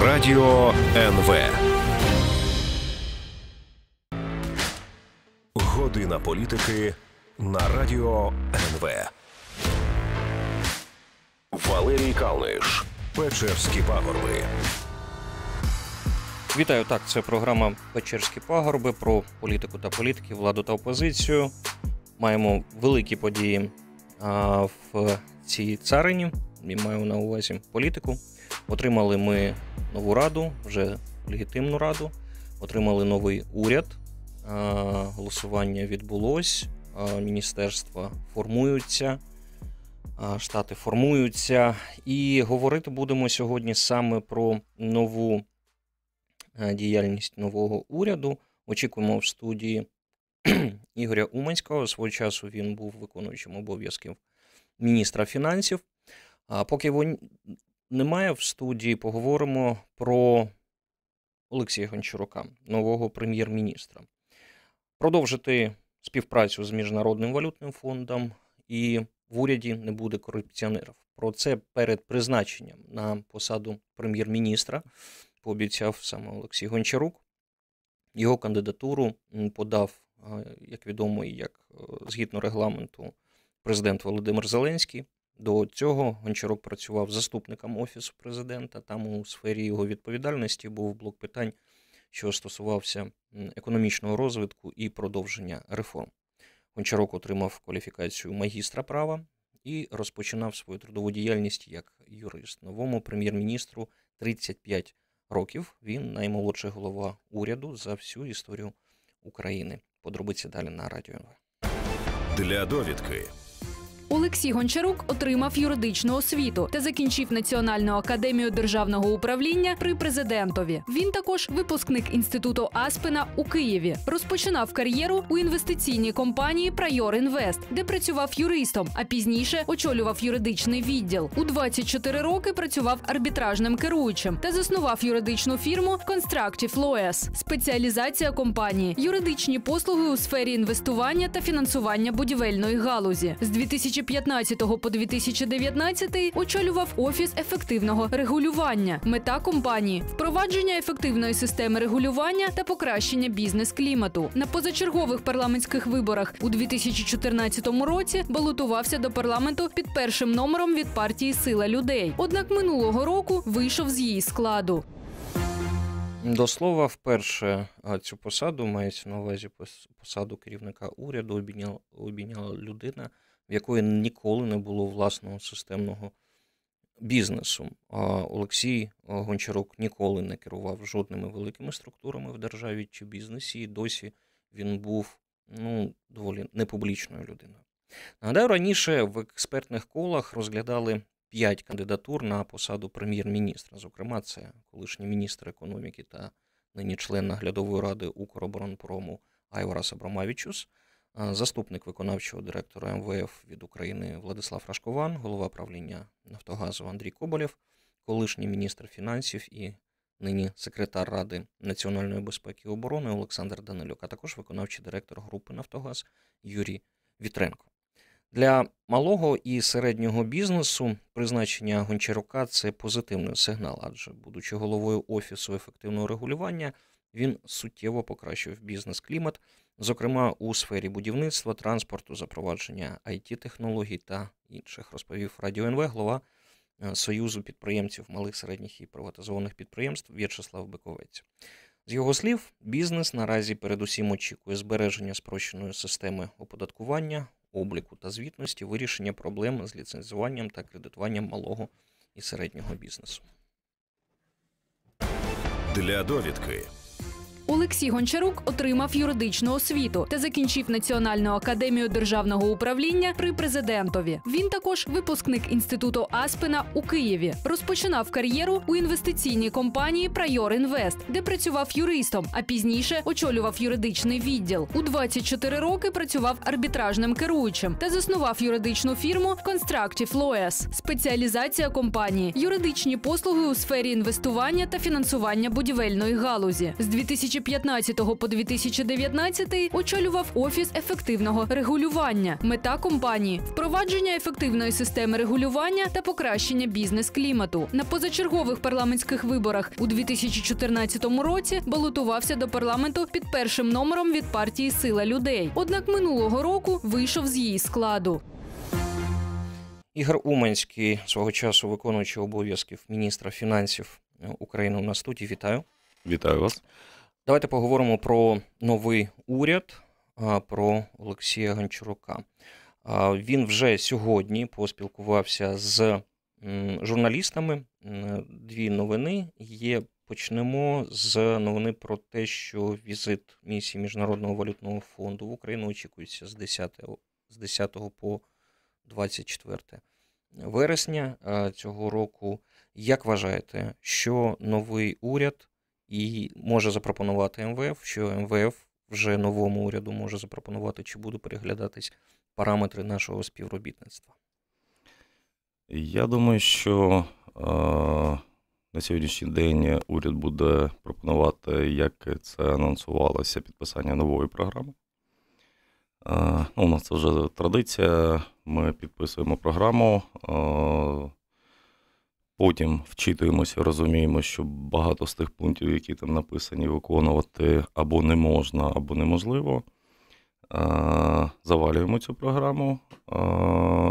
Радіо НВ. Година політики на радіо НВ. Валерій Калниш. Печерські пагорби. Вітаю так. Це програма Печерські пагорби про політику та політики, владу та опозицію. Маємо великі події а, в цій царині. І маю на увазі політику. Отримали ми нову раду, вже легітимну раду. Отримали новий уряд. Голосування відбулось. Міністерства формуються. Штати формуються, і говорити будемо сьогодні саме про нову діяльність нового уряду. Очікуємо в студії Ігоря Уманського. Свого часу він був виконуючим обов'язків міністра фінансів. А поки його н- немає в студії, поговоримо про Олексія Гончарука, нового прем'єр-міністра. Продовжити співпрацю з Міжнародним валютним фондом і в уряді не буде корупціонерів. Про це перед призначенням на посаду прем'єр-міністра пообіцяв саме Олексій Гончарук. Його кандидатуру подав, е, як відомо, як е, згідно регламенту, президент Володимир Зеленський. До цього Гончарук працював заступником офісу президента. Там у сфері його відповідальності був блок питань, що стосувався економічного розвитку і продовження реформ. Гончарук отримав кваліфікацію магістра права і розпочинав свою трудову діяльність як юрист. Новому прем'єр-міністру 35 років. Він наймолодший голова уряду за всю історію України. Подробиці далі на радіо НВ. Для довідки. Олексій Гончарук отримав юридичну освіту та закінчив Національну академію державного управління при президентові. Він також випускник інституту Аспена у Києві. Розпочинав кар'єру у інвестиційній компанії Прайор Інвест, де працював юристом, а пізніше очолював юридичний відділ. У 24 роки працював арбітражним керуючим та заснував юридичну фірму Constructive Lawyers. Спеціалізація компанії юридичні послуги у сфері інвестування та фінансування будівельної галузі. З 2015 по 2019 очолював офіс ефективного регулювання. Мета компанії впровадження ефективної системи регулювання та покращення бізнес-клімату. На позачергових парламентських виборах у 2014 році балотувався до парламенту під першим номером від партії Сила людей. Однак минулого року вийшов з її складу. До слова, вперше цю посаду мається на увазі посаду керівника уряду обійняла, людина, в якої ніколи не було власного системного бізнесу. Олексій Гончарук ніколи не керував жодними великими структурами в державі чи бізнесі, і досі він був ну, доволі непублічною людиною. Нагадаю, раніше в експертних колах розглядали п'ять кандидатур на посаду прем'єр-міністра. Зокрема, це колишній міністр економіки та нині член наглядової ради Укроборонпрому Айварас Абрамавічус, заступник виконавчого директора МВФ від України Владислав Рашкован, голова правління Нафтогазу Андрій Коболєв, колишній міністр фінансів і нині секретар Ради національної безпеки і оборони Олександр Данилюк, а також виконавчий директор групи Нафтогаз Юрій Вітренко. Для малого і середнього бізнесу призначення Гончарука це позитивний сигнал, адже, будучи головою офісу ефективного регулювання, він суттєво покращив бізнес-клімат, зокрема у сфері будівництва, транспорту, запровадження it технологій та інших, розповів Радіо НВ, глава е, Союзу підприємців малих, середніх і приватизованих підприємств В'ячеслав Биковець. З його слів, бізнес наразі передусім очікує збереження спрощеної системи оподаткування, обліку та звітності, вирішення проблем з ліцензуванням та кредитуванням малого і середнього бізнесу. Для довідки. Олексій Гончарук отримав юридичну освіту та закінчив Національну академію державного управління при президентові. Він також випускник інституту Аспена у Києві. Розпочинав кар'єру у інвестиційній компанії Прайор Інвест, де працював юристом, а пізніше очолював юридичний відділ. У 24 роки працював арбітражним керуючим та заснував юридичну фірму Constructive Lawyers. Спеціалізація компанії юридичні послуги у сфері інвестування та фінансування будівельної галузі. З 2015 2015 по 2019 очолював офіс ефективного регулювання. Мета компанії впровадження ефективної системи регулювання та покращення бізнес-клімату. На позачергових парламентських виборах у 2014 році балотувався до парламенту під першим номером від партії Сила людей. Однак минулого року вийшов з її складу. Ігор Уманський, свого часу виконуючий обов'язків міністра фінансів України у нас тут. І вітаю. Вітаю вас. Давайте поговоримо про новий уряд, про Олексія Гончарука. Він вже сьогодні поспілкувався з журналістами. Дві новини є. Почнемо з новини про те, що візит місії Міжнародного валютного фонду в Україну очікується з 10, з 10 по 24 вересня цього року. Як вважаєте, що новий уряд і може запропонувати МВФ, що МВФ вже новому уряду може запропонувати, чи будуть переглядатись параметри нашого співробітництва? Я думаю, що е, на сьогоднішній день уряд буде пропонувати, як це анонсувалося, підписання нової програми. Е, ну, у нас це вже традиція. Ми підписуємо програму, е, потім вчитуємося, розуміємо, що багато з тих пунктів, які там написані, виконувати або не можна, або неможливо. Завалюємо цю програму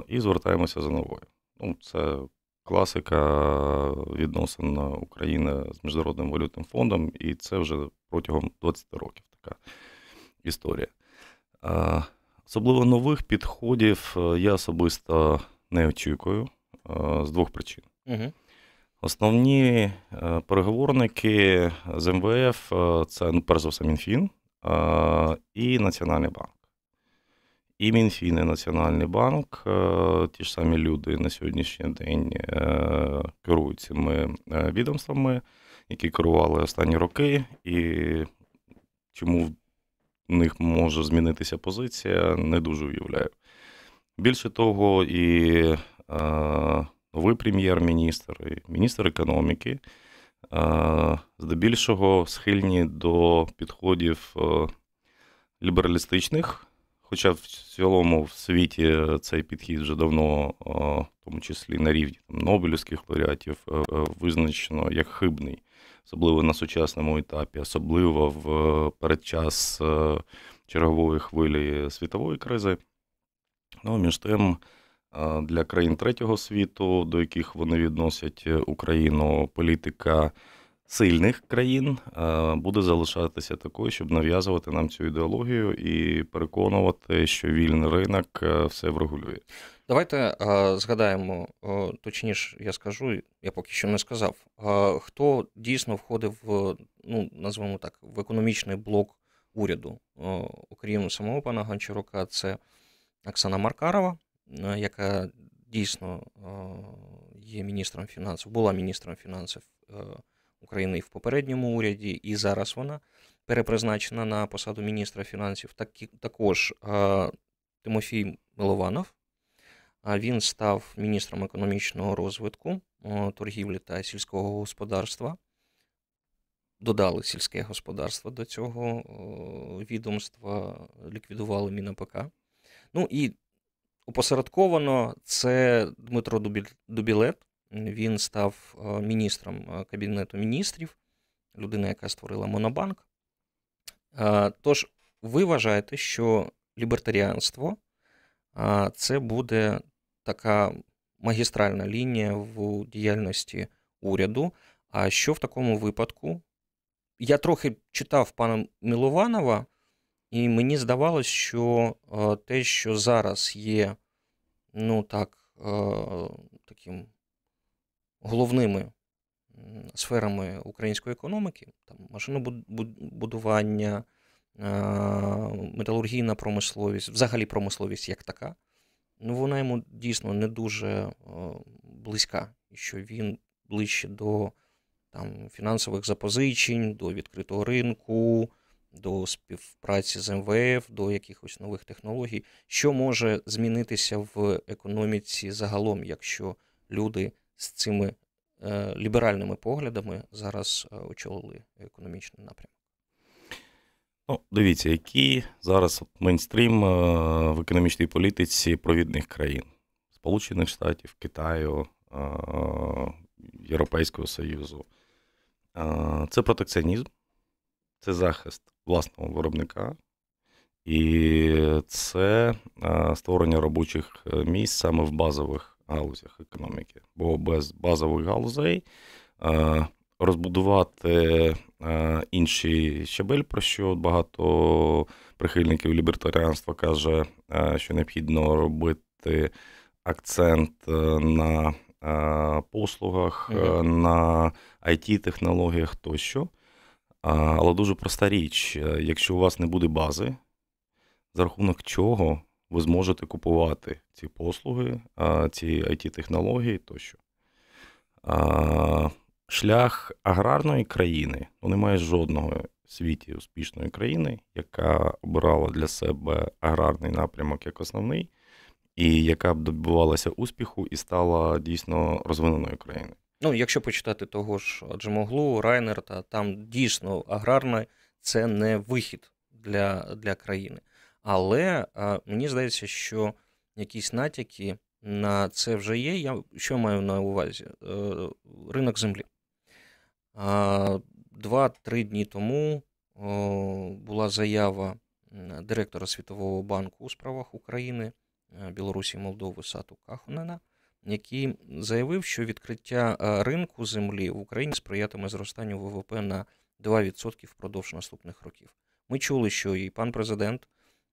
і звертаємося за новою. Ну, це класика відносин України з Міжнародним валютним фондом, і це вже протягом 20 років така історія. Особливо нових підходів е, я особисто не очікую е, з двох причин. Угу. Основні е, переговорники з МВФ е, це, ну, перш за все, Мінфін е, і Національний банк. І Мінфін, і Національний банк, ті ж самі люди на сьогоднішній день керують цими відомствами, які керували останні роки, і чому в них може змінитися позиція, не дуже уявляю. Більше того, і новий прем'єр-міністр, і міністр економіки е, здебільшого схильні до підходів е, лібералістичних. Хоча в цілому в світі цей підхід вже давно, е, в тому числі на рівні Нобелівських лауреатів, визначено як хибний, особливо на сучасному етапі, особливо в передчас чергової хвилі світової кризи. Ну, між тим, для країн третього світу, до яких вони відносять е, Україну, політика сильних країн е, буде залишатися такою, щоб нав'язувати нам цю ідеологію і переконувати, що вільний ринок е, все врегулює. Давайте згадаємо, точніше, я скажу, я поки що не сказав, хто дійсно входив в, ну, назвемо так, в економічний блок уряду, окрім самого пана Гончарука, це Оксана Маркарова, яка дійсно є міністром фінансів, була міністром фінансів України в попередньому уряді, і зараз вона перепризначена на посаду міністра фінансів. Також Тимофій Милованов. Він став міністром економічного розвитку, торгівлі та сільського господарства. Додали сільське господарство до цього відомства, ліквідували МінАПК. Ну і опосередковано це Дмитро Дубілет. Він став е, міністром е, Кабінету міністрів, людина, яка створила Монобанк. Е, Тож, ви вважаєте, що лібертаріанство це буде така магістральна лінія в діяльності уряду. А що в такому випадку? Я трохи читав пана Мілованова, і мені здавалось, що те, що зараз є, ну так, е, таким головними сферами української економіки, там машинобудування, е, металургійна промисловість, взагалі промисловість як така, ну вона йому дійсно не дуже е, близька, і що він ближче до там, фінансових запозичень, до відкритого ринку, до співпраці з МВФ, до якихось нових технологій. Що може змінитися в економіці загалом, якщо люди з цими е, ліберальними поглядами зараз е, очолили економічний напрямок? Ну, дивіться, який зараз мейнстрім е, в економічній політиці провідних країн Сполучених Штатів, Китаю, е, Європейського Союзу. Це протекціонізм, це захист власного виробника, і це створення робочих місць саме в базових галузях економіки. Бо без базових галузей розбудувати інший щабель, про що багато прихильників лібертаріанства каже, що необхідно робити акцент е, на послугах, mm-hmm. на it технологіях тощо. Але дуже проста річ: е, якщо у вас не буде бази, за рахунок чого ви зможете купувати ці послуги, ці it технології тощо шлях аграрної країни, ну немає жодного в світі успішної країни, яка обирала для себе аграрний напрямок як основний, і яка б добивалася успіху і стала дійсно розвиненою країною. Ну, якщо почитати того ж Джемоглу, Райнерта, там дійсно аграрна це не вихід для для країни. Але а, мені здається, що якісь натяки на це вже є. Я що маю на увазі? Е, ринок землі. Два-три дні тому була заява директора Світового банку у справах України, е, Білорусі Молдови Сату Кахонена, який заявив, що відкриття е, ринку землі в Україні сприятиме зростанню ВВП на 2% впродовж наступних років. Ми чули, що і пан президент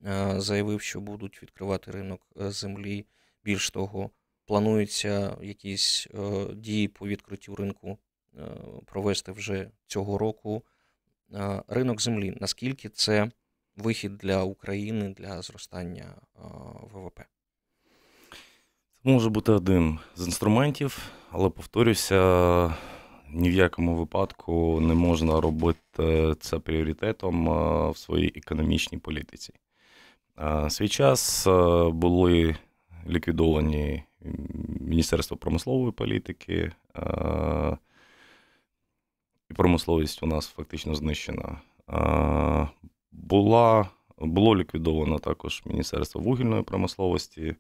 е, заявив, що будуть відкривати ринок землі. Більш того, плануються якісь дії по відкриттю ринку Е, провести вже цього року е, ринок землі. Наскільки це вихід для України для зростання е, ВВП? Це може бути один з інструментів, але повторюся, ні в якому випадку не можна робити це пріоритетом в своїй економічній політиці. Свій час були ліквідовані Міністерство промислової політики, і промисловість у нас фактично знищена. Була, Було ліквідовано також Міністерство вугільної промисловості,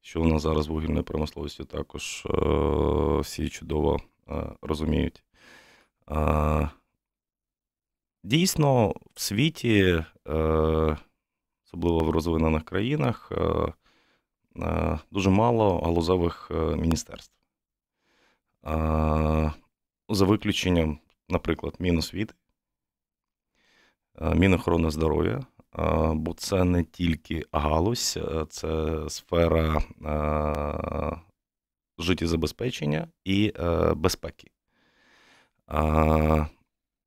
що у нас зараз вугільною промисловістю також е, всі чудово е, розуміють. Дійсно, в світі, е, особливо в розвинених країнах, дуже мало галузових міністерств. За виключенням наприклад, Міносвіти, е, Мінохорони здоров'я, е, бо це не тільки галузь, е, це сфера життєзабезпечення і безпеки.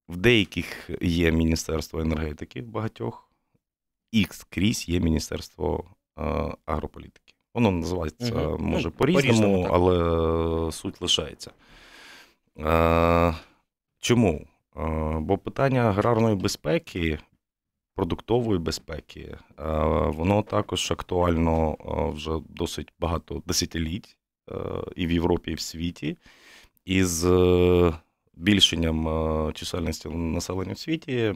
В деяких є Міністерство енергетики, в багатьох, і скрізь є Міністерство агрополітики. Воно називається, угу. може, ну, по-різному, по але суть лишається. Чому? Бо питання аграрної безпеки, продуктової безпеки, воно також актуально вже досить багато десятиліть і в Європі, і в світі. І з збільшенням чисельності населення в світі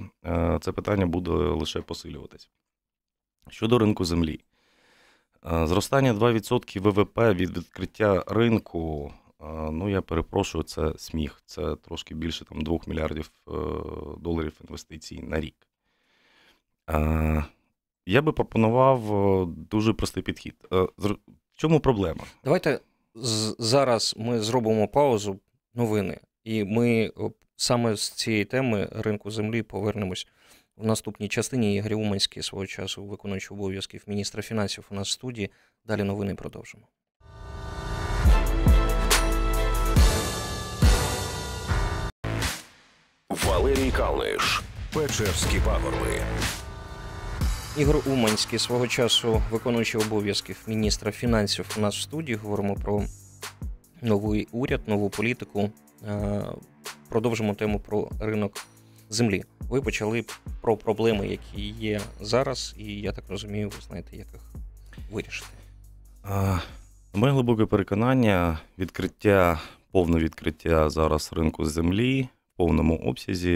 це питання буде лише посилюватись. Щодо ринку землі, зростання 2% ВВП від відкриття ринку Ну, я перепрошую, це сміх. Це трошки більше там 2 мільярдів е, доларів інвестицій на рік. Я би пропонував е, дуже простий підхід. Е, в чому проблема? Давайте зараз ми зробимо паузу новини, і ми саме з цієї теми ринку землі повернемось в наступній частині. Ігор Уманський свого часу виконуючий обов'язків міністра фінансів у нас в студії. Далі новини продовжимо. Валерій Калниш, Печерські пагорби. Ігор Уманський свого часу виконуючий обов'язків міністра фінансів у нас в студії. Говоримо про новий уряд, нову політику. Е, продовжимо тему про ринок землі. Ви почали про проблеми, які є зараз, і я так розумію, ви знаєте, як їх вирішити. Моє глибоке переконання, відкриття, повне відкриття зараз ринку землі в повному обсязі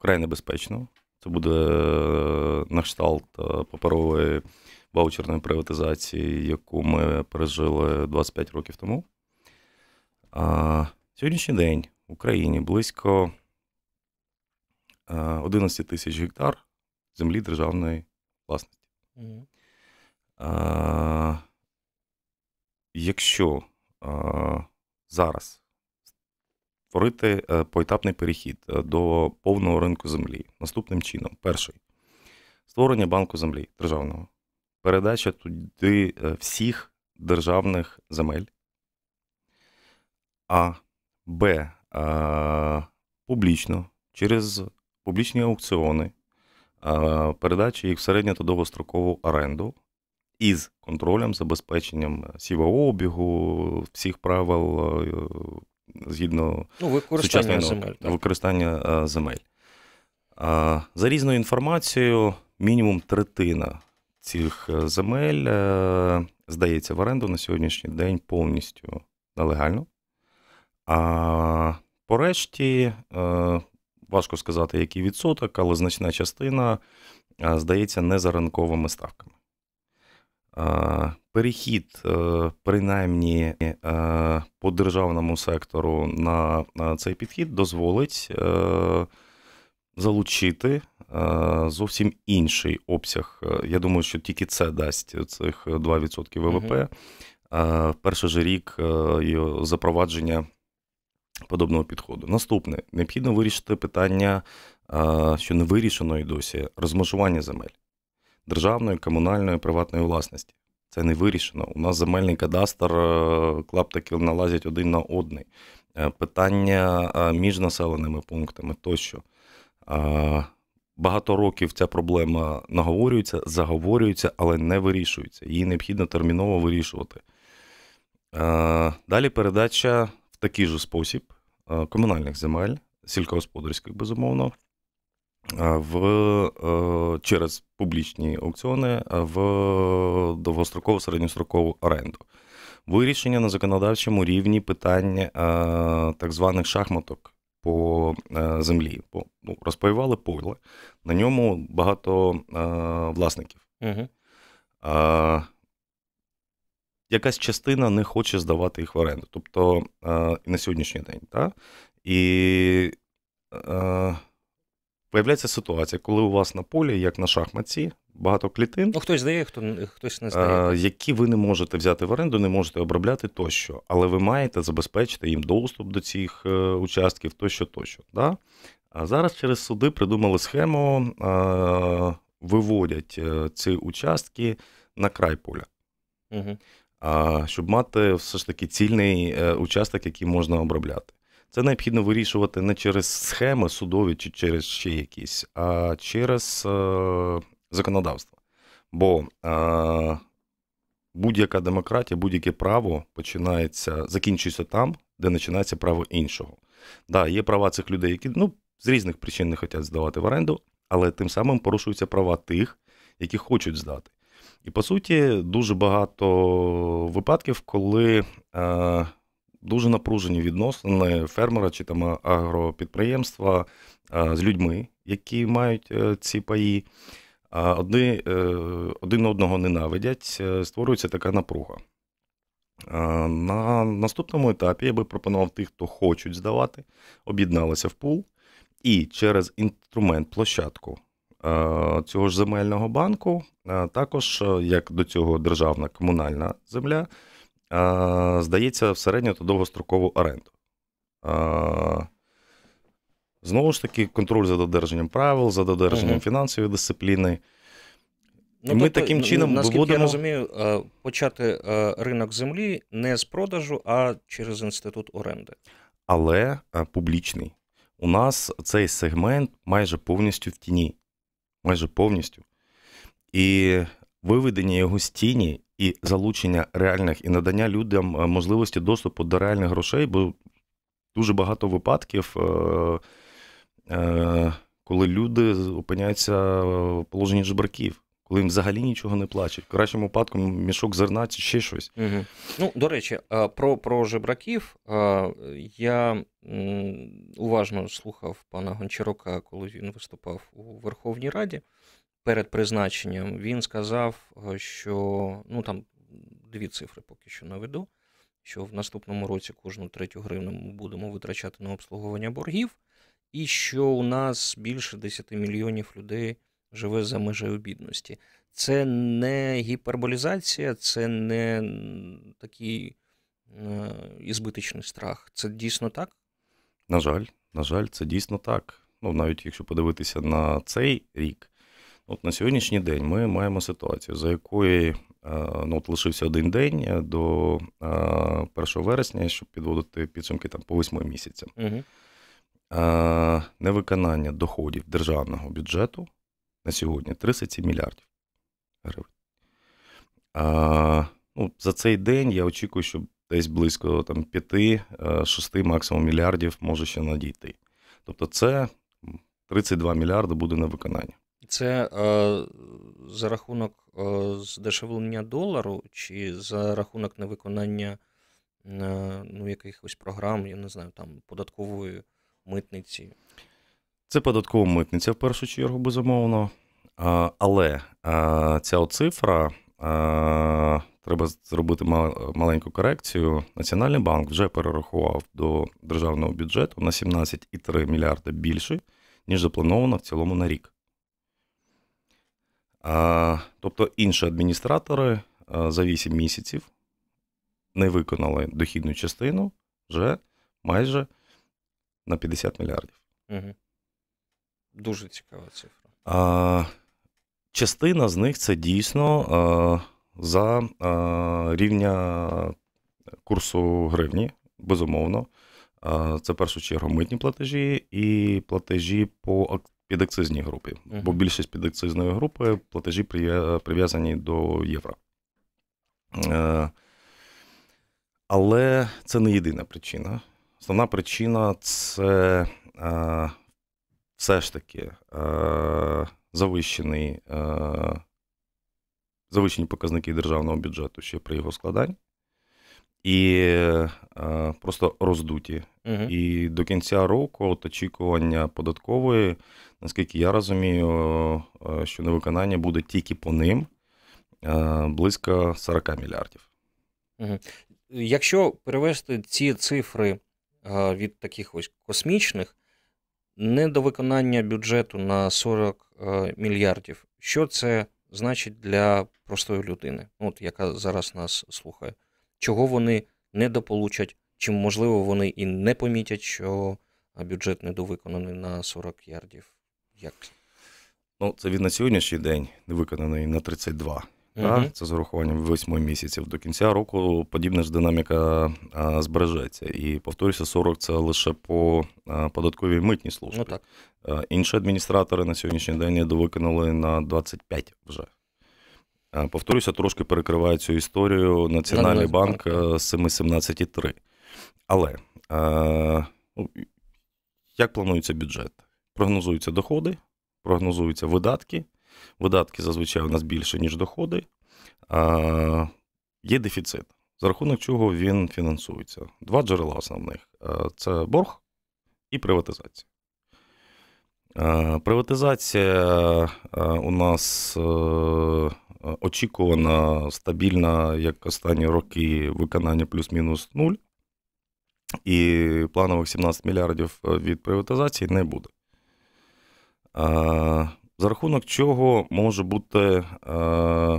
вкрай небезпечно. Це буде е, на кшталт е, паперової ваучерної приватизації, яку ми пережили 25 років тому. А сьогоднішній день в Україні близько е, 11 тисяч гектар землі державної власності. А, якщо а, зараз створити е, поетапний перехід е, до повного ринку землі. Наступним чином: перший. Створення банку землі державного, передача туди е, всіх державних земель, а Б. Публічно через публічні аукціони, передача їх в середньо та довгострокову оренду із контролем, забезпеченням сівообігу, всіх правил згідно Ну, використання земель. Так. використання е, земель. За різною інформацією, мінімум третина цих е, земель е, здається в оренду на сьогоднішній день повністю нелегально. А по решті, важко сказати, який відсоток, але значна частина здається не за ринковими ставками. Е, Перехід, е, принаймні е, по державному сектору на цей підхід дозволить залучити зовсім інший обсяг. Я думаю, що тільки це дасть цих 2% ВВП. Е, Перший же рік запровадження подобного підходу. Наступне необхідно вирішити питання, що не вирішено і досі розмежування земель державної, комунальної, приватної власності. Це не вирішено. У нас земельний кадастр, е, клаптики налазять один на одний. Е, Питання е, між населеними пунктами тощо. Багато років ця проблема наговорюється, заговорюється, але не вирішується. Її необхідно терміново вирішувати. Далі передача в такий же спосіб комунальних земель, сільськогосподарських, безумовно, в, е, через публічні аукціони е, в довгострокову середньострокову оренду. Вирішення на законодавчому рівні питання е, так званих шахматок по землі. По, ну, розпаювали поле, на ньому багато власників. А, якась частина не хоче здавати їх в оренду. Тобто на сьогоднішній день. Та? І появляється ситуація, коли у вас на полі, як на шахматці, багато клітин, Ну, хтось здає, хто, хтось не здає. які ви не можете взяти в оренду, не можете обробляти тощо. Але ви маєте забезпечити їм доступ до цих е, участків тощо, тощо. Да? А зараз через суди придумали схему, а, виводять е, ці участки на край поля. А, щоб мати все ж таки цільний е, участок, який можна обробляти. Це необхідно вирішувати не через схеми судові чи через ще якісь, а через е, законодавство. Бо е, будь-яка демократія, будь-яке право починається, закінчується там, де починається право іншого. Да, є права цих людей, які ну, з різних причин не хочуть здавати в оренду, але тим самим порушуються права тих, які хочуть здати. І по суті, дуже багато випадків, коли е, дуже напружені відносини фермера чи там агропідприємства з людьми, які мають е, ці паї. А одні, е, один одного ненавидять, е, створюється така напруга. На наступному етапі я би пропонував тих, хто хочуть здавати, об'єдналися в пул і через інструмент, площадку цього ж земельного банку, також, як до цього державна комунальна земля, здається в середню та довгострокову оренду. Знову ж таки, контроль за додержанням правил, за додержанням Мгм. фінансової дисципліни. Ну, ми таким чином наскільки виводимо- я розумію, е, почати е, ринок землі не з продажу, а через інститут оренди. але е, публічний. У нас цей сегмент майже повністю в тіні. Майже повністю. І виведення його з тіні і залучення реальних і надання людям е, можливості доступу до реальних грошей, бо дуже багато випадків, е, е, коли люди опиняються в положенні жебраків, коли їм взагалі нічого не плачуть. В кращому випадку мішок зерна чи ще щось. Угу. Ну, до речі, про про жебраків я уважно слухав пана Гончарука, коли він виступав у Верховній Раді. Перед призначенням він сказав, що ну там дві цифри поки що наведу. Що в наступному році кожну третю гривну ми будемо витрачати на обслуговування боргів, і що у нас більше 10 мільйонів людей живе за межею бідності. Це не гіперболізація, це не такий е, ізбитичний страх. Це дійсно так? На жаль, на жаль, це дійсно так. Ну, навіть якщо подивитися на цей рік, от на сьогоднішній день ми маємо ситуацію, за якої е, ну, от лишився один день до 1 е, вересня, щоб підводити підсумки там по восьми місяцям. Угу. Невиконання доходів державного бюджету на сьогодні 37 мільярдів гривень. А, ну, За цей день я очікую, що десь близько 5-6 максимум мільярдів може ще надійти. Тобто, це 32 мільярди буде на виконання. Це е, за рахунок е, здешевлення долару, чи за рахунок невиконання е, ну, якихось програм, я не знаю, там податкової митниці? Це податкова митниця в першу чергу, безумовно. Але ця цифра треба зробити маленьку корекцію. Національний банк вже перерахував до державного бюджету на 17,3 мільярда більше, ніж заплановано в цілому на рік. Тобто інші адміністратори за 8 місяців не виконали дохідну частину вже майже на 50 мільярдів. Угу. Дуже цікава цифра. А, Частина з них це дійсно а, за а, рівня курсу гривні, безумовно. А, Це в першу чергу митні платежі і платежі по підакцизній групі. Uh-huh. Бо більшість підакцизної групи платежі прив'язані до євро. Але це не єдина причина. Основна причина це все ж таки завищений, завищені показники державного бюджету ще при його складанні. І просто роздуті. uh І до кінця року от очікування податкової, наскільки я розумію, що невиконання буде тільки по ним близько 40 мільярдів. uh Якщо перевести ці цифри від таких ось космічних недовиконання бюджету на 40 е, мільярдів. Що це значить для простої людини, от яка зараз нас слухає? Чого вони недополучать? Чи можливо вони і не помітять, що бюджет недовиконаний на 40 ярдів? Як? Ну, це він на сьогоднішній день не виконаний на 32. Угу. Це з урахуванням восьми місяців. До кінця року подібна ж динаміка а, збережеться. І повторюся, 40 це лише по а, податковій митній службі. Ну, так. А, інші адміністратори на сьогоднішній день довиконали на 25 вже. Повторюся, трошки перекриває цю історію Національний на банк з 7,17,3. Але ну, як планується бюджет? Прогнозуються доходи, прогнозуються видатки. Видатки зазвичай у нас більше, ніж доходи. Є дефіцит, за рахунок чого він фінансується. Два джерела основних: це борг і приватизація. Приватизація у нас е, очікувана стабільна, як останні роки, виконання плюс-мінус нуль. І планових 17 мільярдів е, від приватизації не буде за рахунок чого може бути е,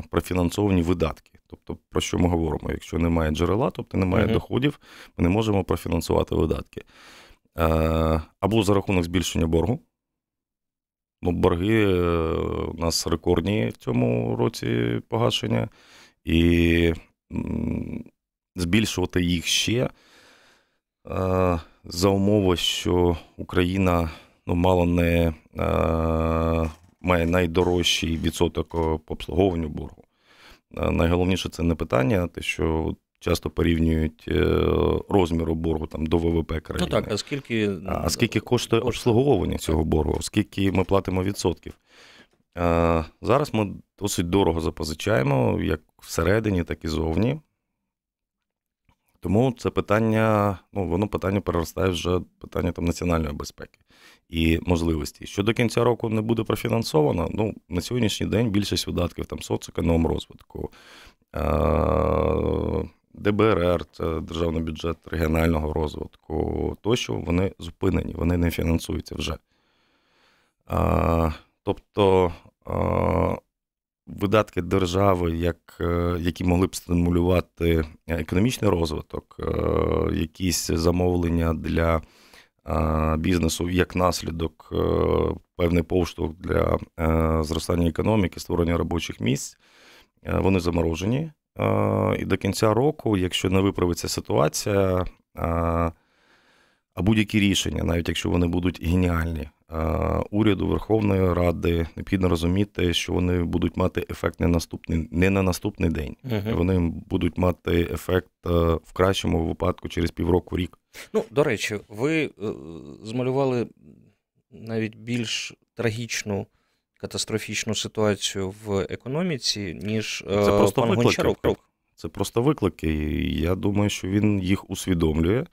профінансовані видатки. Тобто, про що ми говоримо? Якщо немає джерела, тобто немає uh-huh. доходів, ми не можемо профінансувати видатки. Е, або за рахунок збільшення боргу. Ну, Борги е, у нас рекордні в цьому році погашення, і збільшувати їх ще е, за умови, що Україна ну, мало не е, має найдорожчий відсоток по обслуговуванню боргу. Найголовніше це не питання, те, що часто порівнюють е, розміру боргу там до ВВП країни. Ну так, а скільки а скільки коштує обслуговування цього боргу, скільки ми платимо відсотків. Е, Зараз ми досить дорого запозичаємо, як всередині, так і зовні. Тому це питання, ну, воно питання переростає вже питання там, національної безпеки і можливості. Що до кінця року не буде профінансовано, ну, на сьогоднішній день більшість видатків там соцекономрозвитку, е, ДБРР, це державний бюджет регіонального розвитку, тощо вони зупинені, вони не фінансуються вже. Е, Тобто е, видатки держави, як, е, які могли б стимулювати економічний розвиток, е, якісь замовлення для е, бізнесу як наслідок, е, певний поштовх для зростання економіки, створення робочих місць, вони заморожені. Е, І до кінця року, якщо не виправиться ситуація, е, а будь-які рішення, навіть якщо вони будуть геніальні, е, уряду Верховної Ради необхідно розуміти, що вони будуть мати ефект не наступний, не на наступний день. Угу. Вони будуть мати ефект в кращому випадку через півроку рік. Ну, до речі, ви змалювали навіть більш трагічну катастрофічну ситуацію в економіці, ніж е, Це просто пан виклики. Це просто виклики. І я думаю, що він їх усвідомлює.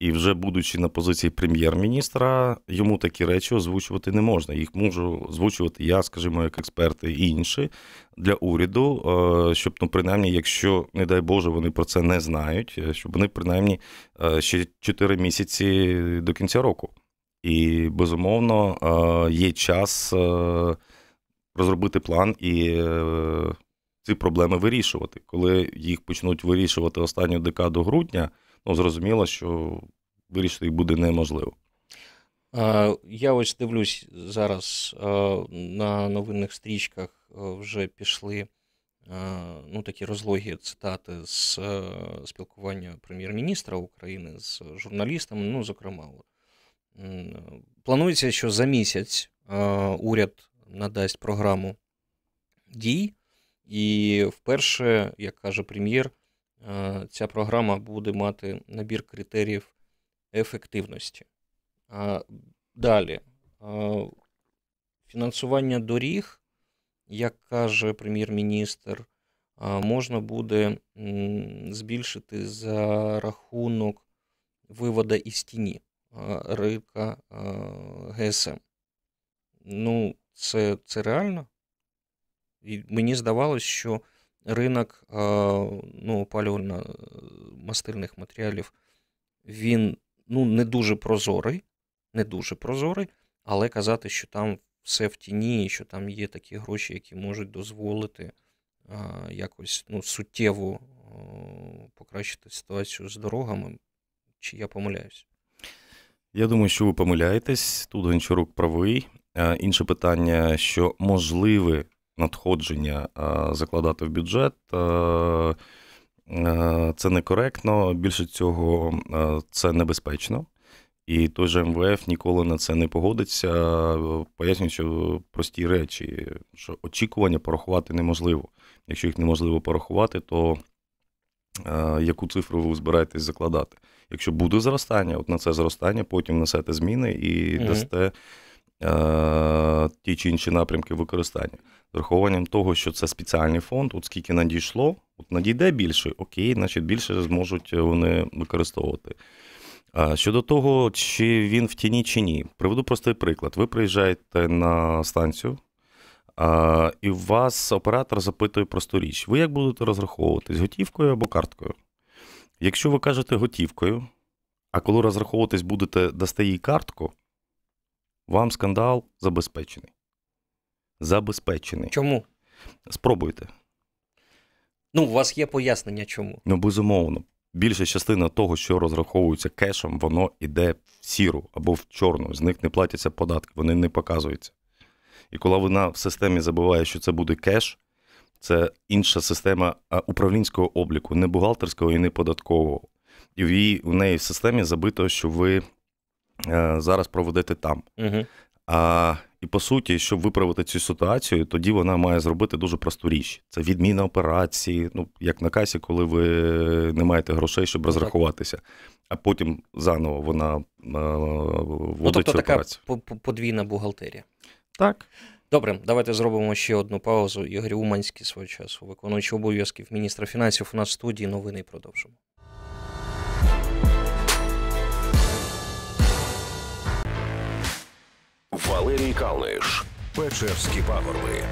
І вже будучи на позиції прем'єр-міністра, йому такі речі озвучувати не можна. Їх можу озвучувати я, скажімо, як експерти і інші для уряду, е, щоб, ну, принаймні, якщо, не дай Боже, вони про це не знають, е, щоб вони принаймні е, ще 4 місяці до кінця року. І безумовно е, є час е, розробити план і е, ці проблеми вирішувати. Коли їх почнуть вирішувати останню декаду грудня, ну зрозуміло, що вирішити їх буде неможливо. Я ось дивлюсь зараз на новинних стрічках вже пішли ну, такі розлогі цитати з спілкування прем'єр-міністра України з журналістами. Ну, зокрема, от, планується, що за місяць е, уряд надасть програму дій, і вперше, як каже прем'єр, е, ця програма буде мати набір критеріїв ефективності. Далі. Фінансування доріг, як каже прем'єр-міністр, можна буде збільшити за рахунок вивода із тіні а, ринка а, ГСМ. Ну, це, це реально. І мені здавалось, що ринок ну, опалювально-мастильних матеріалів він ну, не дуже прозорий, не дуже прозорий, але казати, що там все в тіні, що там є такі гроші, які можуть дозволити якось ну, суттєво покращити ситуацію з дорогами, чи я помиляюсь? Я думаю, що ви помиляєтесь. Тут Гончарук правий. Е, Інше питання, що можливе надходження е, закладати в бюджет. е, Це некоректно. Більше цього, це небезпечно. І той же МВФ ніколи на це не погодиться, пояснюючи прості речі, що очікування порахувати неможливо. Якщо їх неможливо порахувати, то яку цифру ви збираєтесь закладати? Якщо буде зростання, от на це зростання, потім несете зміни і Мгм. дасте е, ті чи інші напрямки використання. З врахуванням того, що це спеціальний фонд, от скільки надійшло, от надійде більше, окей, значить більше зможуть вони використовувати. Щодо того, чи він в тіні чи ні, приведу простий приклад. Ви приїжджаєте на станцію, а, і вас оператор запитує просту річ: ви як будете розраховуватись, готівкою або карткою? Якщо ви кажете готівкою, а коли розраховуватись будете, дасте їй картку, вам скандал забезпечений. Забезпечений. Чому? Спробуйте. Ну, у вас є пояснення, чому. Ну, безумовно, більша частина того, що розраховується кешем, воно йде в сіру або в чорну. З них не платяться податки, вони не показуються. І коли вона в системі забуває, що це буде кеш, це інша система управлінського обліку, не бухгалтерського і не податкового. І в її, у неї в системі забито, що ви е, зараз проведете там. Угу. А, і по суті, щоб виправити цю ситуацію, тоді вона має зробити дуже просту річ: це відміна операції, ну як на касі, коли ви не маєте грошей, щоб Ну, розрахуватися. А потім заново вона е, Ну, тобто цю така операцію. подвійна бухгалтерія. Так. Добре, давайте зробимо ще одну паузу. Ігор Уманський свого часу, виконуючий обов'язків міністра фінансів у нас в студії. Новини продовжимо. Валерій Калниш. Печерські пагорби.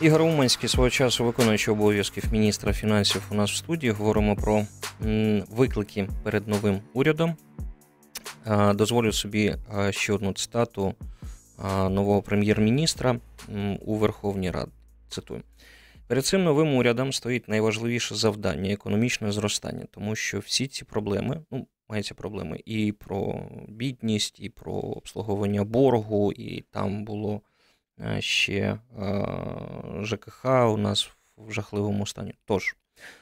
Ігор Уманський свого часу виконуючий обов'язків міністра фінансів у нас в студії. Говоримо про м, виклики перед новим урядом. А, Дозволю собі а, ще одну цитату нового прем'єр-міністра у Верховній Раді. Цитую. Перед цим новим урядом стоїть найважливіше завдання економічне зростання, тому що всі ці проблеми, ну, маються проблеми і про бідність, і про обслуговування боргу, і там було е, ще е, ЖКХ у нас в жахливому стані. Тож,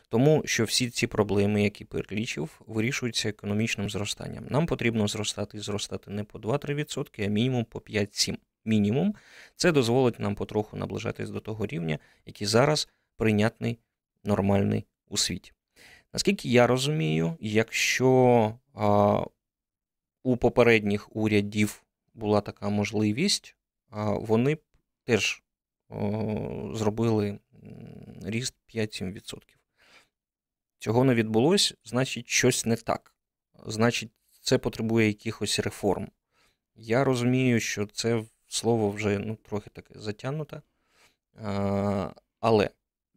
тому що всі ці проблеми, які перелічив, вирішуються економічним зростанням. Нам потрібно зростати і зростати не по 2-3%, а мінімум по 5-7%. Мінімум. Це дозволить нам потроху наближатись до того рівня, який зараз прийнятний, нормальний у світі. Наскільки я розумію, якщо а, у попередніх урядів була така можливість, а, вони б теж о, зробили ріст 5-7%. Цього не відбулося, значить, щось не так. Значить, це потребує якихось реформ. Я розумію, що це слово вже ну, трохи таке затягнуте. Але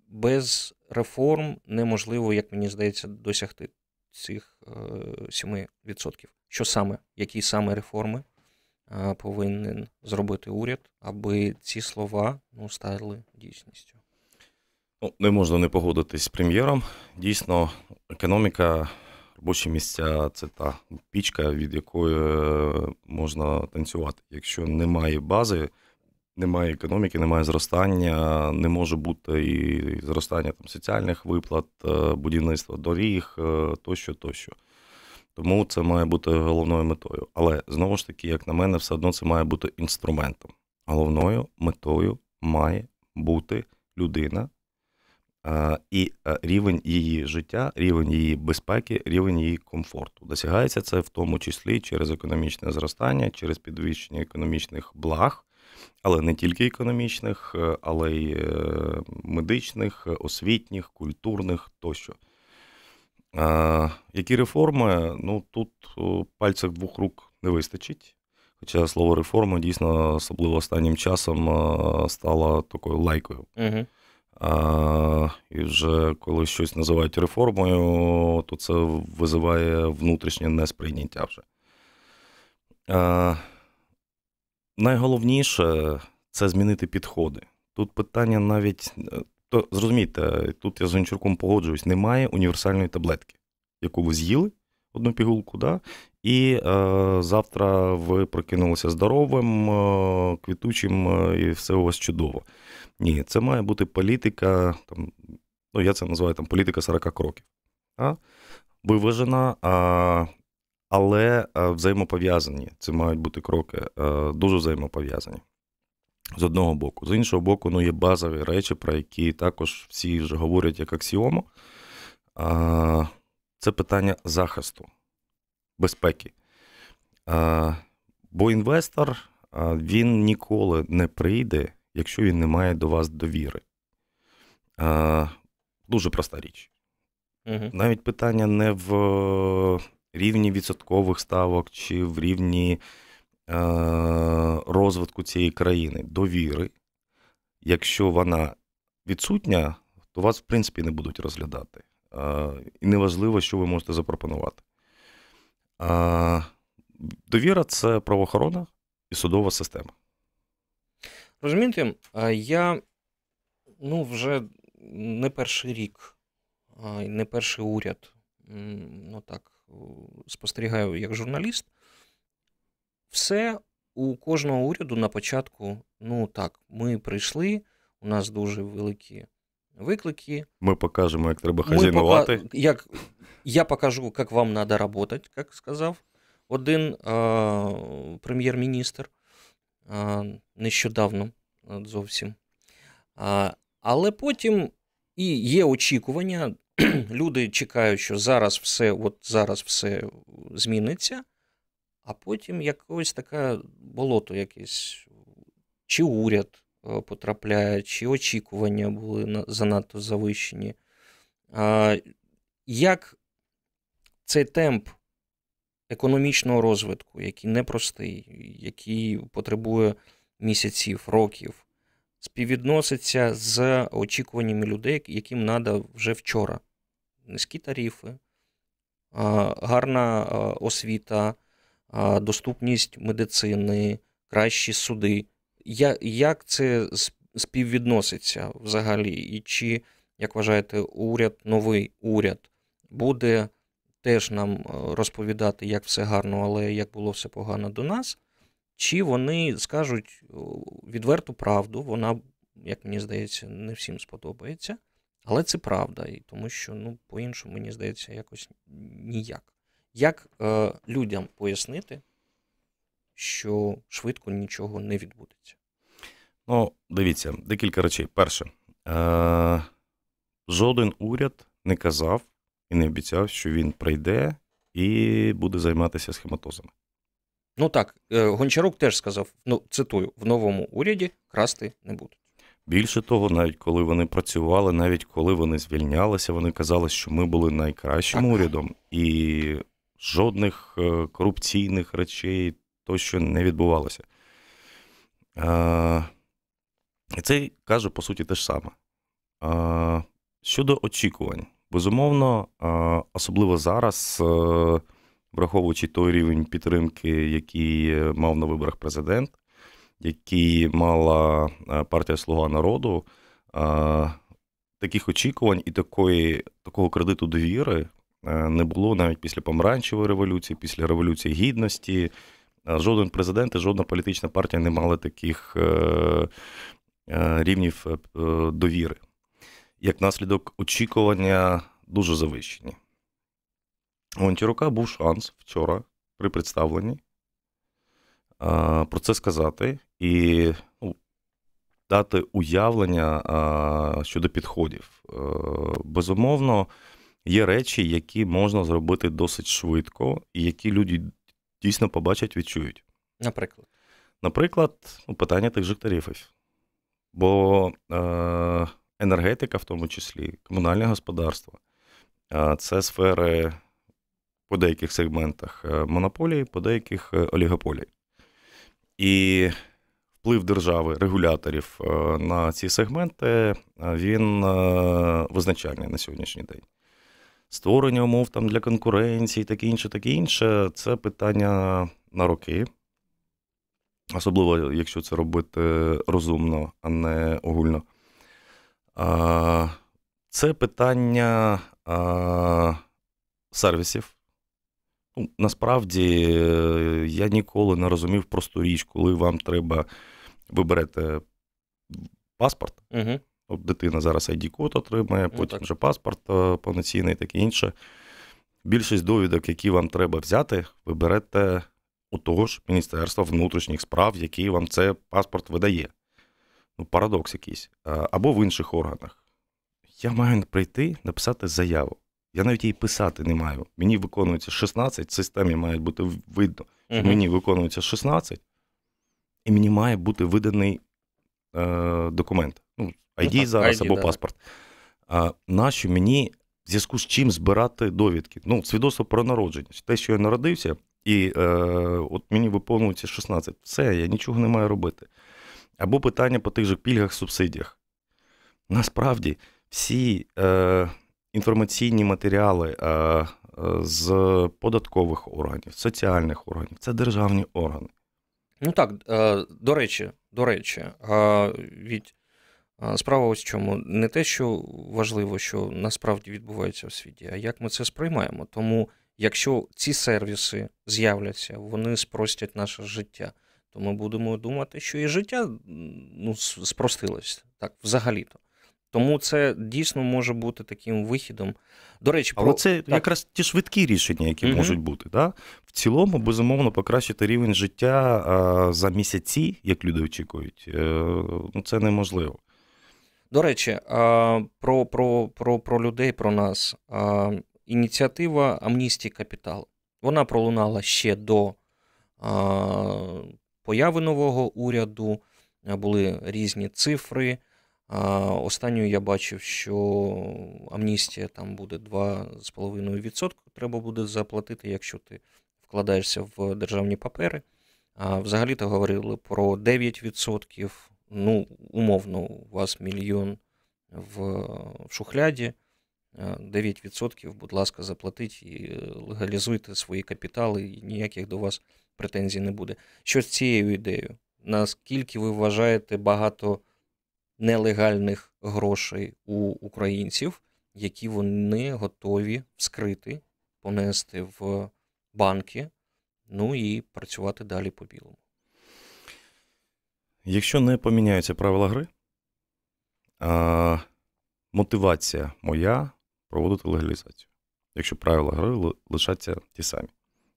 без реформ неможливо, як мені здається, досягти цих е, 7%. Що саме, які саме реформи е, повинен зробити уряд, аби ці слова ну, стали дійсністю? Ну, не можна не погодитись з прем'єром. Дійсно, економіка, робочі місця це та пічка, від якої е, можна танцювати. Якщо немає бази, немає економіки, немає зростання, не може бути і зростання там, соціальних виплат, е, будівництва доріг е, тощо, тощо. Тому це має бути головною метою. Але знову ж таки, як на мене, все одно це має бути інструментом. Головною метою має бути людина і е, рівень її життя, рівень її безпеки, рівень її комфорту. Досягається це в тому числі через економічне зростання, через підвищення економічних благ, але не тільки економічних, е, але й е, медичних, освітніх, культурних тощо. Які реформи? Ну тут пальцях двох рук не вистачить. Хоча слово реформа дійсно, особливо останнім часом, стало такою лайкою. Угу. А, і вже коли щось називають реформою, то це визиває внутрішнє несприйняття вже. А, найголовніше це змінити підходи. Тут питання навіть. е, То зрозумійте, тут я з Гончарком погоджуюсь, немає універсальної таблетки, яку ви з'їли одну пігулку, да? і е, завтра ви прокинулися здоровим, е, квітучим, е, і все у вас чудово. Ні, це має бути політика, там, ну я це називаю там політика 40 кроків. А? Виважена, а, але взаємопов'язані. Це мають бути кроки, а, дуже взаємопов'язані. З одного боку. З іншого боку, ну, є базові речі, про які також всі вже говорять як аксіому. А, Це питання захисту, безпеки. А, Бо інвестор він ніколи не прийде, якщо він не має до вас довіри. А, Дуже проста річ. Угу. Навіть питання не в рівні відсоткових ставок чи в рівні е, розвитку цієї країни, довіри. Якщо вона відсутня, то вас, в принципі, не будуть розглядати. Е, і неважливо, що ви можете запропонувати. Е, довіра це правоохорона і судова система. Розумієте, я ну, вже не перший рік, не перший уряд, ну так, спостерігаю як журналіст. Все у кожного уряду на початку, ну так, ми прийшли, у нас дуже великі виклики. Ми покажемо, як треба Ми хазяйнувати. пока- як, я покажу, як вам треба працювати, як сказав один а, прем'єр-міністр нещодавно зовсім. Але потім і є очікування. Люди чекають, що зараз все, от зараз все зміниться, а потім якось таке болото якесь чи уряд потрапляє, чи очікування були занадто завищені. Як цей темп економічного розвитку, який непростий, який потребує місяців, років, співвідноситься з очікуваннями людей, яким треба вже вчора. Низькі тарифи, гарна освіта, доступність медицини, кращі суди. Як це співвідноситься взагалі? І чи, як вважаєте, уряд, новий уряд буде теж нам е, розповідати, як все гарно, але як було все погано до нас? Чи вони скажуть відверту правду, вона, як мені здається, не всім сподобається, але це правда, і тому що, ну, по-іншому, мені здається, якось ніяк. Як е, людям пояснити, що швидко нічого не відбудеться? Ну, дивіться, декілька речей. Перше, е, жоден уряд не казав і не обіцяв, що він прийде і буде займатися схематозами. Ну так, е, Гончарук теж сказав: ну, цитую, в новому уряді красти не будуть. Більше того, навіть коли вони працювали, навіть коли вони звільнялися, вони казали, що ми були найкращим так. урядом, і жодних е, корупційних речей тощо не відбувалося. І це каже, по суті, те ж саме. Щодо очікувань, безумовно, особливо зараз, е, враховуючи той рівень підтримки, який мав на виборах президент, який мала е, партія Слуга народу, таких очікувань і такої, такого кредиту довіри е, не було навіть після помаранчевої революції, після революції гідності. Жоден президент і жодна політична партія не мали таких рівнів довіри. Як наслідок очікування дуже завищені. У Гончарука був шанс вчора при представленні про це сказати і ну, дати уявлення щодо підходів. Е, безумовно, є речі, які можна зробити досить швидко, і які люди дійсно побачать, відчують. Наприклад, Наприклад, ну, питання тих же тарифів. Бо е, енергетика, в тому числі, комунальне господарство е, це сфери по деяких сегментах е, монополії, по деяких е, олігополій. І вплив держави, регуляторів на ці сегменти він визначальний на сьогоднішній день. Створення умов там для конкуренції, таке інше, таке інше це питання на роки. Особливо, якщо це робити розумно, а не огульно. Це питання сервісів. Ну, Насправді я ніколи не розумів просту річ, коли вам треба виберете паспорт. Угу. От Дитина зараз ID-код отримає, ну, потім ну, вже паспорт е, повноцінний і таке інше. Більшість довідок, які вам треба взяти, ви берете у того ж Міністерства внутрішніх справ, який вам цей паспорт видає. Ну, Парадокс якийсь. Або в інших органах. Я маю прийти, написати заяву. Я навіть її писати не маю. Мені виконується 16, в системі має бути видно, що uh мені виконується 16, і мені має бути виданий е, документ. Ну, ID ну, зараз ID, або да. паспорт. А нащо мені в зв'язку з чим збирати довідки? Ну, свідоцтво про народження. Те, що я народився, і е, от мені виповнюється 16. Все, я нічого не маю робити. Або питання по тих же пільгах, субсидіях. Насправді, всі. Е, інформаційні матеріали е, е, з податкових органів, соціальних органів це державні органи. Ну так, е, до речі, до речі, від справа ось в чому не те, що важливо, що насправді відбувається в світі, а як ми це сприймаємо. Тому, якщо ці сервіси з'являться, вони спростять наше життя, то ми будемо думати, що і життя ну, спростилось так, взагалі-то. Тому це дійсно може бути таким вихідом. До речі, про... Але це так. якраз ті швидкі рішення, які угу. можуть бути. Да? В цілому, безумовно, покращити рівень життя а, за місяці, як люди очікують, е, ну, це неможливо. До речі, а, про про, про, про людей, про нас. А, Ініціатива Амністії Капітал. Вона пролунала ще до появи нового уряду. е, були різні цифри. Останньою я бачив, що амністія там буде 2,5% треба буде заплатити, якщо ти вкладаєшся в державні папери. Взагалі-то говорили про 9%. Ну, умовно, у вас мільйон в шухляді. 9%, будь ласка, заплатіть і легалізуйте свої капітали, і ніяких до вас претензій не буде. Що з цією ідеєю? Наскільки ви вважаєте багато нелегальних грошей у українців, які вони готові вскрити, понести в банки, ну і працювати далі по білому? Якщо не поміняються правила гри, а, мотивація моя проводити легалізацію. Якщо правила гри лишаться ті самі.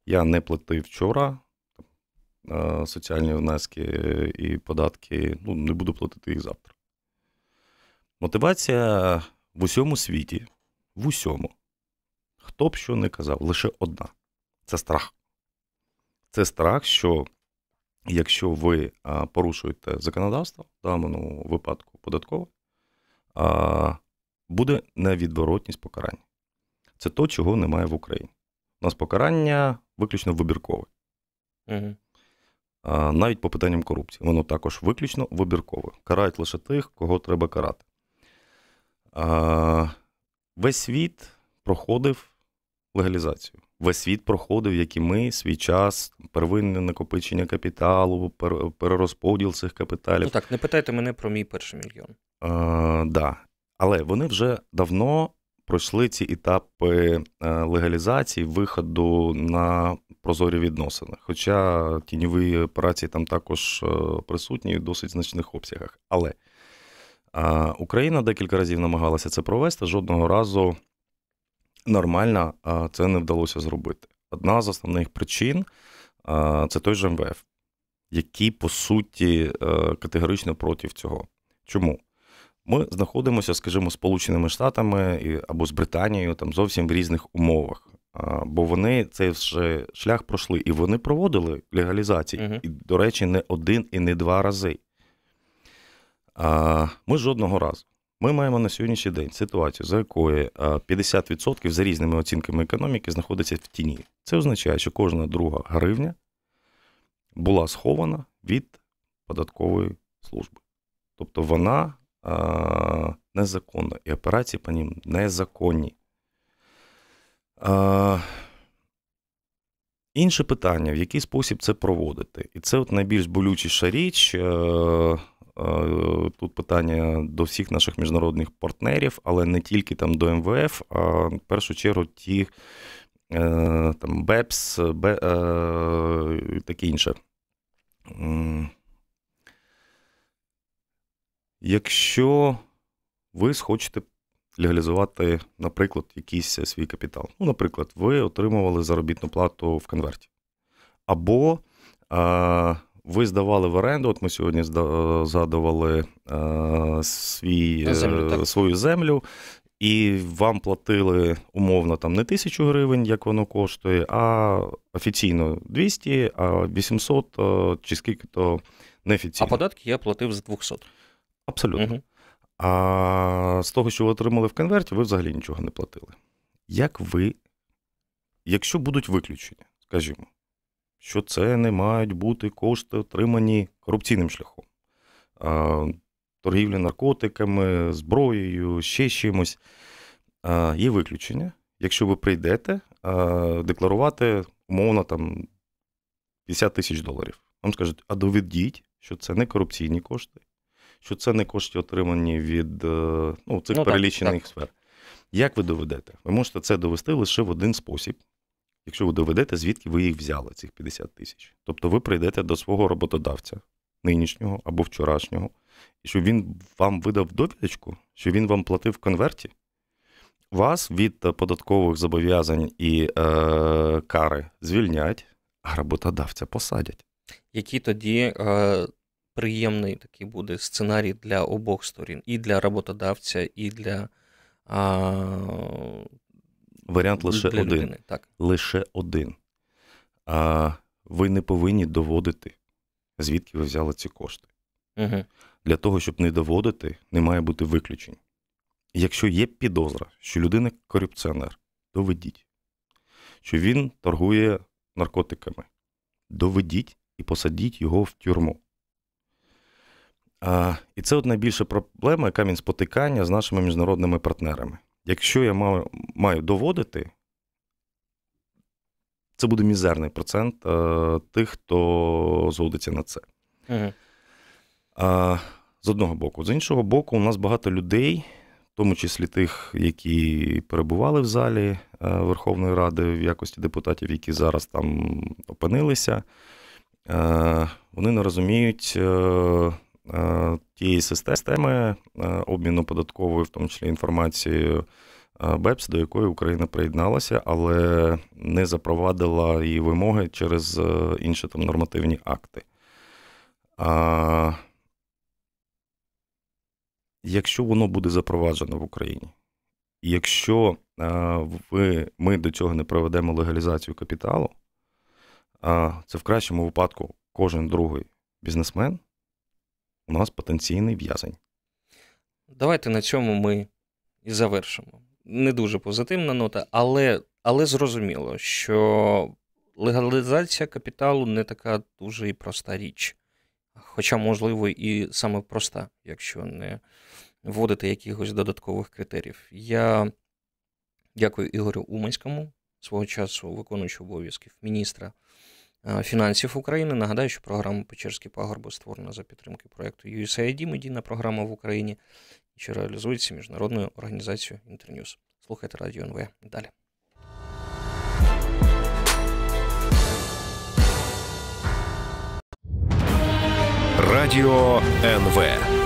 Я не платив вчора соціальні внески і податки, ну, не буду платити їх завтра. Мотивація в усьому світі, в усьому, хто б що не казав, лише одна це страх. Це страх, що якщо ви порушуєте законодавство, в даному випадку податкове, буде невідворотність покарання. Це то, чого немає в Україні. У нас покарання виключно вибіркове. Угу. Навіть по питанням корупції. Воно також виключно вибіркове. Карають лише тих, кого треба карати. Весь світ проходив легалізацію. Весь світ проходив, як і ми, свій час, первинне накопичення капіталу, перерозподіл цих капіталів. Ну так, не питайте мене про мій перший мільйон. А, да. Але вони вже давно пройшли ці етапи е, легалізації, виходу на прозорі відносини. Хоча тіньові операції там також е, присутні в досить значних обсягах. Але Україна декілька разів намагалася це провести, жодного разу нормально це не вдалося зробити. Одна з основних причин це той же МВФ, який, по суті, е, категорично проти цього. Чому? Ми знаходимося, скажімо, Сполученими Штатами або з Британією там зовсім в різних умовах. Бо вони цей шлях пройшли і вони проводили легалізації. Uh-huh. І, до речі, не один і не два рази. Ми жодного разу. Ми маємо на сьогоднішній день ситуацію, за якою 50% за різними оцінками економіки знаходиться в тіні. Це означає, що кожна друга гривня була схована від податкової служби. Тобто вона а, незаконна, і операції по ним незаконні. Інше питання, в який спосіб це проводити? І це от найбільш болючіша річ. Е, Е, тут питання до всіх наших міжнародних партнерів, але не тільки там до МВФ, а в першу чергу ті е, там БЕПС, Бе, е, таке інше. Якщо ви схочете легалізувати, наприклад, якийсь свій капітал. Ну, наприклад, ви отримували заробітну плату в конверті. Або ви здавали в оренду. От ми сьогодні згадували е, свій, землю, свою землю, і вам платили умовно там не тисячу гривень, як воно коштує, а офіційно 200, а 800 е, чи скільки то неофіційно. А податки я платив з 200. Абсолютно. Угу. А з того, що ви отримали в конверті, ви взагалі нічого не платили. Як ви, якщо будуть виключення, скажімо, що це не мають бути кошти, отримані корупційним шляхом. Торгівля наркотиками, зброєю, ще чимось. Є виключення. Якщо ви прийдете декларувати, умовно, там 50 тисяч доларів. Вам скажуть, а доведіть, що це не корупційні кошти, що це не кошти, отримані від е, ну, цих ну, перелічених так, так. сфер. Як ви доведете? Ви можете це довести лише в один спосіб якщо ви доведете, звідки ви їх взяли, цих 50 тисяч. Тобто ви прийдете до свого роботодавця, нинішнього або вчорашнього, і щоб він вам видав довідочку, що він вам платив в конверті, вас від податкових зобов'язань і е, кари звільнять, а роботодавця посадять. Який тоді е, приємний такий буде сценарій для обох сторін, і для роботодавця, і для е, Варіант лише для один. Людини, так. Лише один. А ви не повинні доводити, звідки ви взяли ці кошти. Угу. Для того, щоб не доводити, не має бути виключень. Якщо є підозра, що людина корупціонер, доведіть, що він торгує наркотиками, доведіть і посадіть його в тюрму. А, І це от найбільша проблема, яка він спотикання з нашими міжнародними партнерами. Якщо я маю, маю доводити, це буде мізерний процент а, тих, хто згодиться на це. Угу. А, З одного боку. З іншого боку, у нас багато людей, в тому числі тих, які перебували в залі Верховної Ради в якості депутатів, які зараз там опинилися, вони не розуміють тієї системи обміну податковою, в тому числі інформацією БЕПС, до якої Україна приєдналася, але не запровадила її вимоги через інші там нормативні акти. А, Якщо воно буде запроваджено в Україні, якщо ви, ми до цього не проведемо легалізацію капіталу, це в кращому випадку кожен другий бізнесмен у нас потенційний в'язень. Давайте на цьому ми і завершимо. Не дуже позитивна нота, але, але зрозуміло, що легалізація капіталу не така дуже і проста річ. Хоча, можливо, і саме проста, якщо не вводити якихось додаткових критеріїв. Я дякую Ігорю Уманському, свого часу виконуючого обов'язків міністра фінансів України. Нагадаю, що програма Печерські пагорби створена за підтримки проєкту USAID, медійна програма в Україні, що реалізується міжнародною організацією Інтерньюз. Слухайте Радіо НВ. Далі. Радіо НВ.